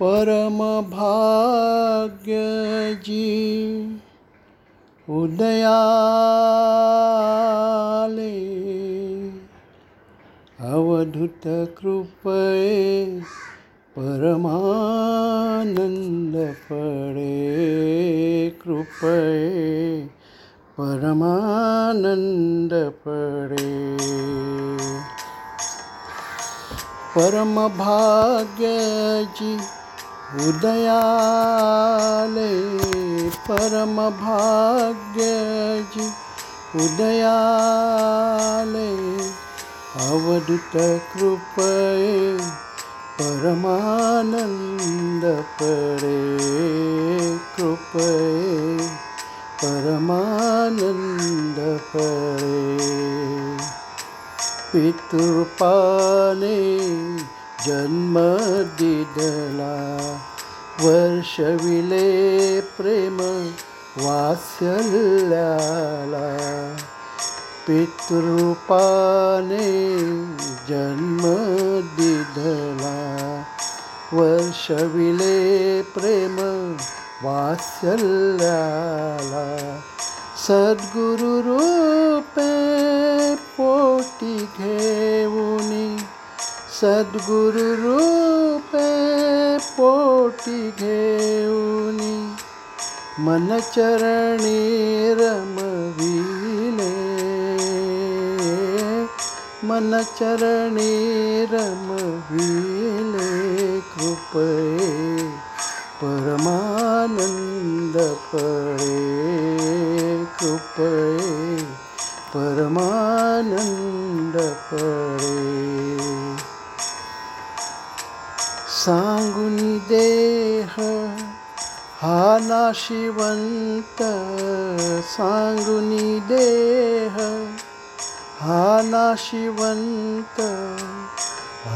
परम भाग्य जी उदयाले। अवधूत कृपये परमानंद पडे कृपये परमानंद पडे परम भाग्यजी उदयाले परम भाग्यजी। उदयाले अवधूत कृपये परमानंद पडे कृपये परमानंद पडे पितृपाने जन्म दिदला वर्षविले प्रेम वात्सल्याला. पितृपाने जन्म दिदला वर्षविले प्रेम वात्सल्याला. सद्गुरु रूपे पोटी घेऊनी सद्गुरु रूपे पोटी घेऊनी मनचरणी रमविले मनचरणी रमविले कृपये परमानंद पडे कृपये। नाशिवंत सांगून देह। हा नाशिवंत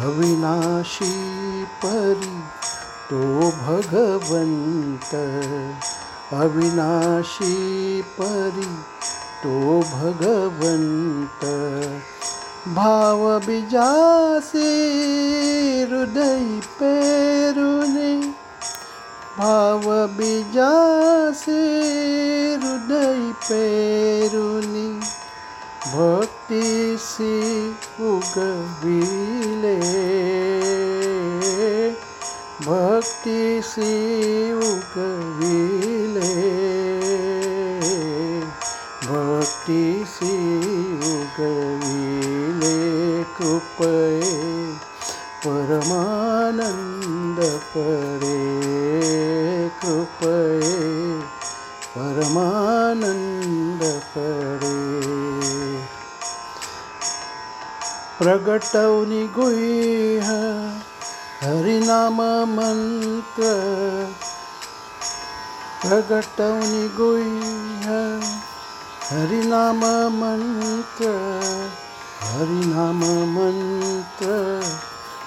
अविनाशी परी तो भगवंत। अविनाशी परी तो भगवंत। भाव बिजासे, हृदय पेरुने भाव बिजासे हृदय पेरुनी भक्तीसी उगविले। भक्तीसी उगविले। भक्तीसी उगविले कृपये परमानंद पडे प्रगटवनी गुह्य हरिनाम मंत्र प्रगटवनी गुह्य हरिनाम मंत्र हरिनाम मंत्र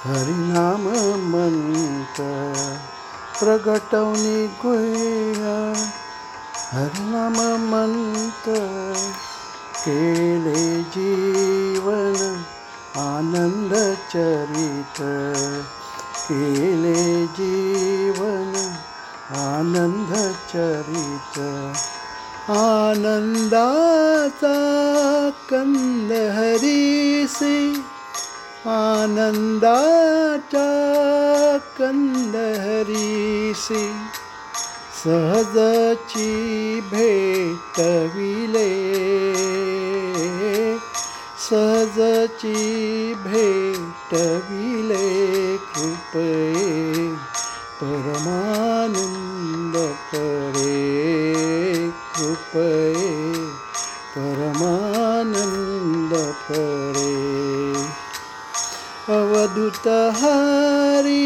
हरिनाम मंत्र प्रगटवनी गुह्य हरिनाम मंत्र केले जीवन, आनंद चरित। केले जीवन, आनंद चरित। आनंदाचा कंद हरीसी, आनंदाचा कंद हरीसी। सहजची भेटविले सहजची भेटविले कृपये परमानंद पडे कृपये परमानंद पडे अवधूत हरी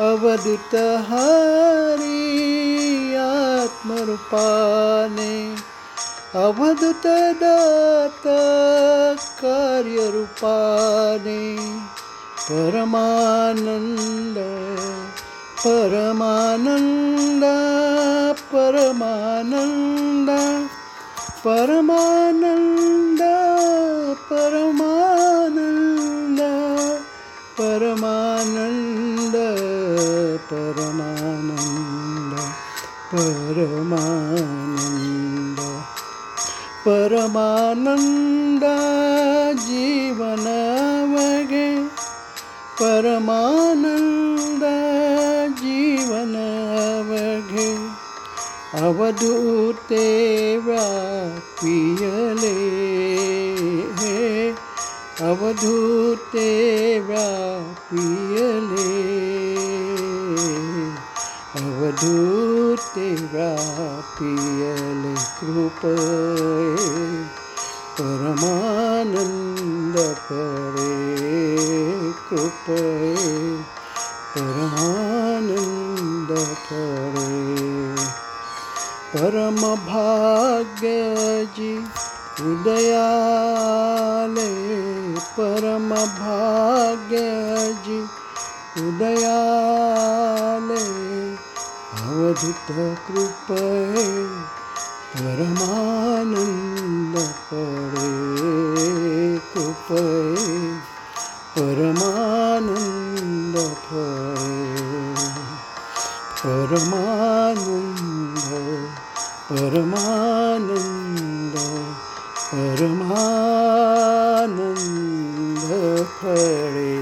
अवदूत हरि आत्मरूपाने अवदूत कार्यरूपाने परमानन्द परमानन्द परमानन्द परमानन्द। परमानंद जीवनवगे परमानंद जीवनवगे अवधूते व्यापियले अवधूते व्यापियले अवधूते पियल कृप परमानंद परे कृप परमानंद परे परम भाग्यजी उदयाले परम भाग्यजी उदयाले अवधूत कृपये परमानंद पडे कृपये परमानंद पडे। परमानंद परमानंद परमानंद फळे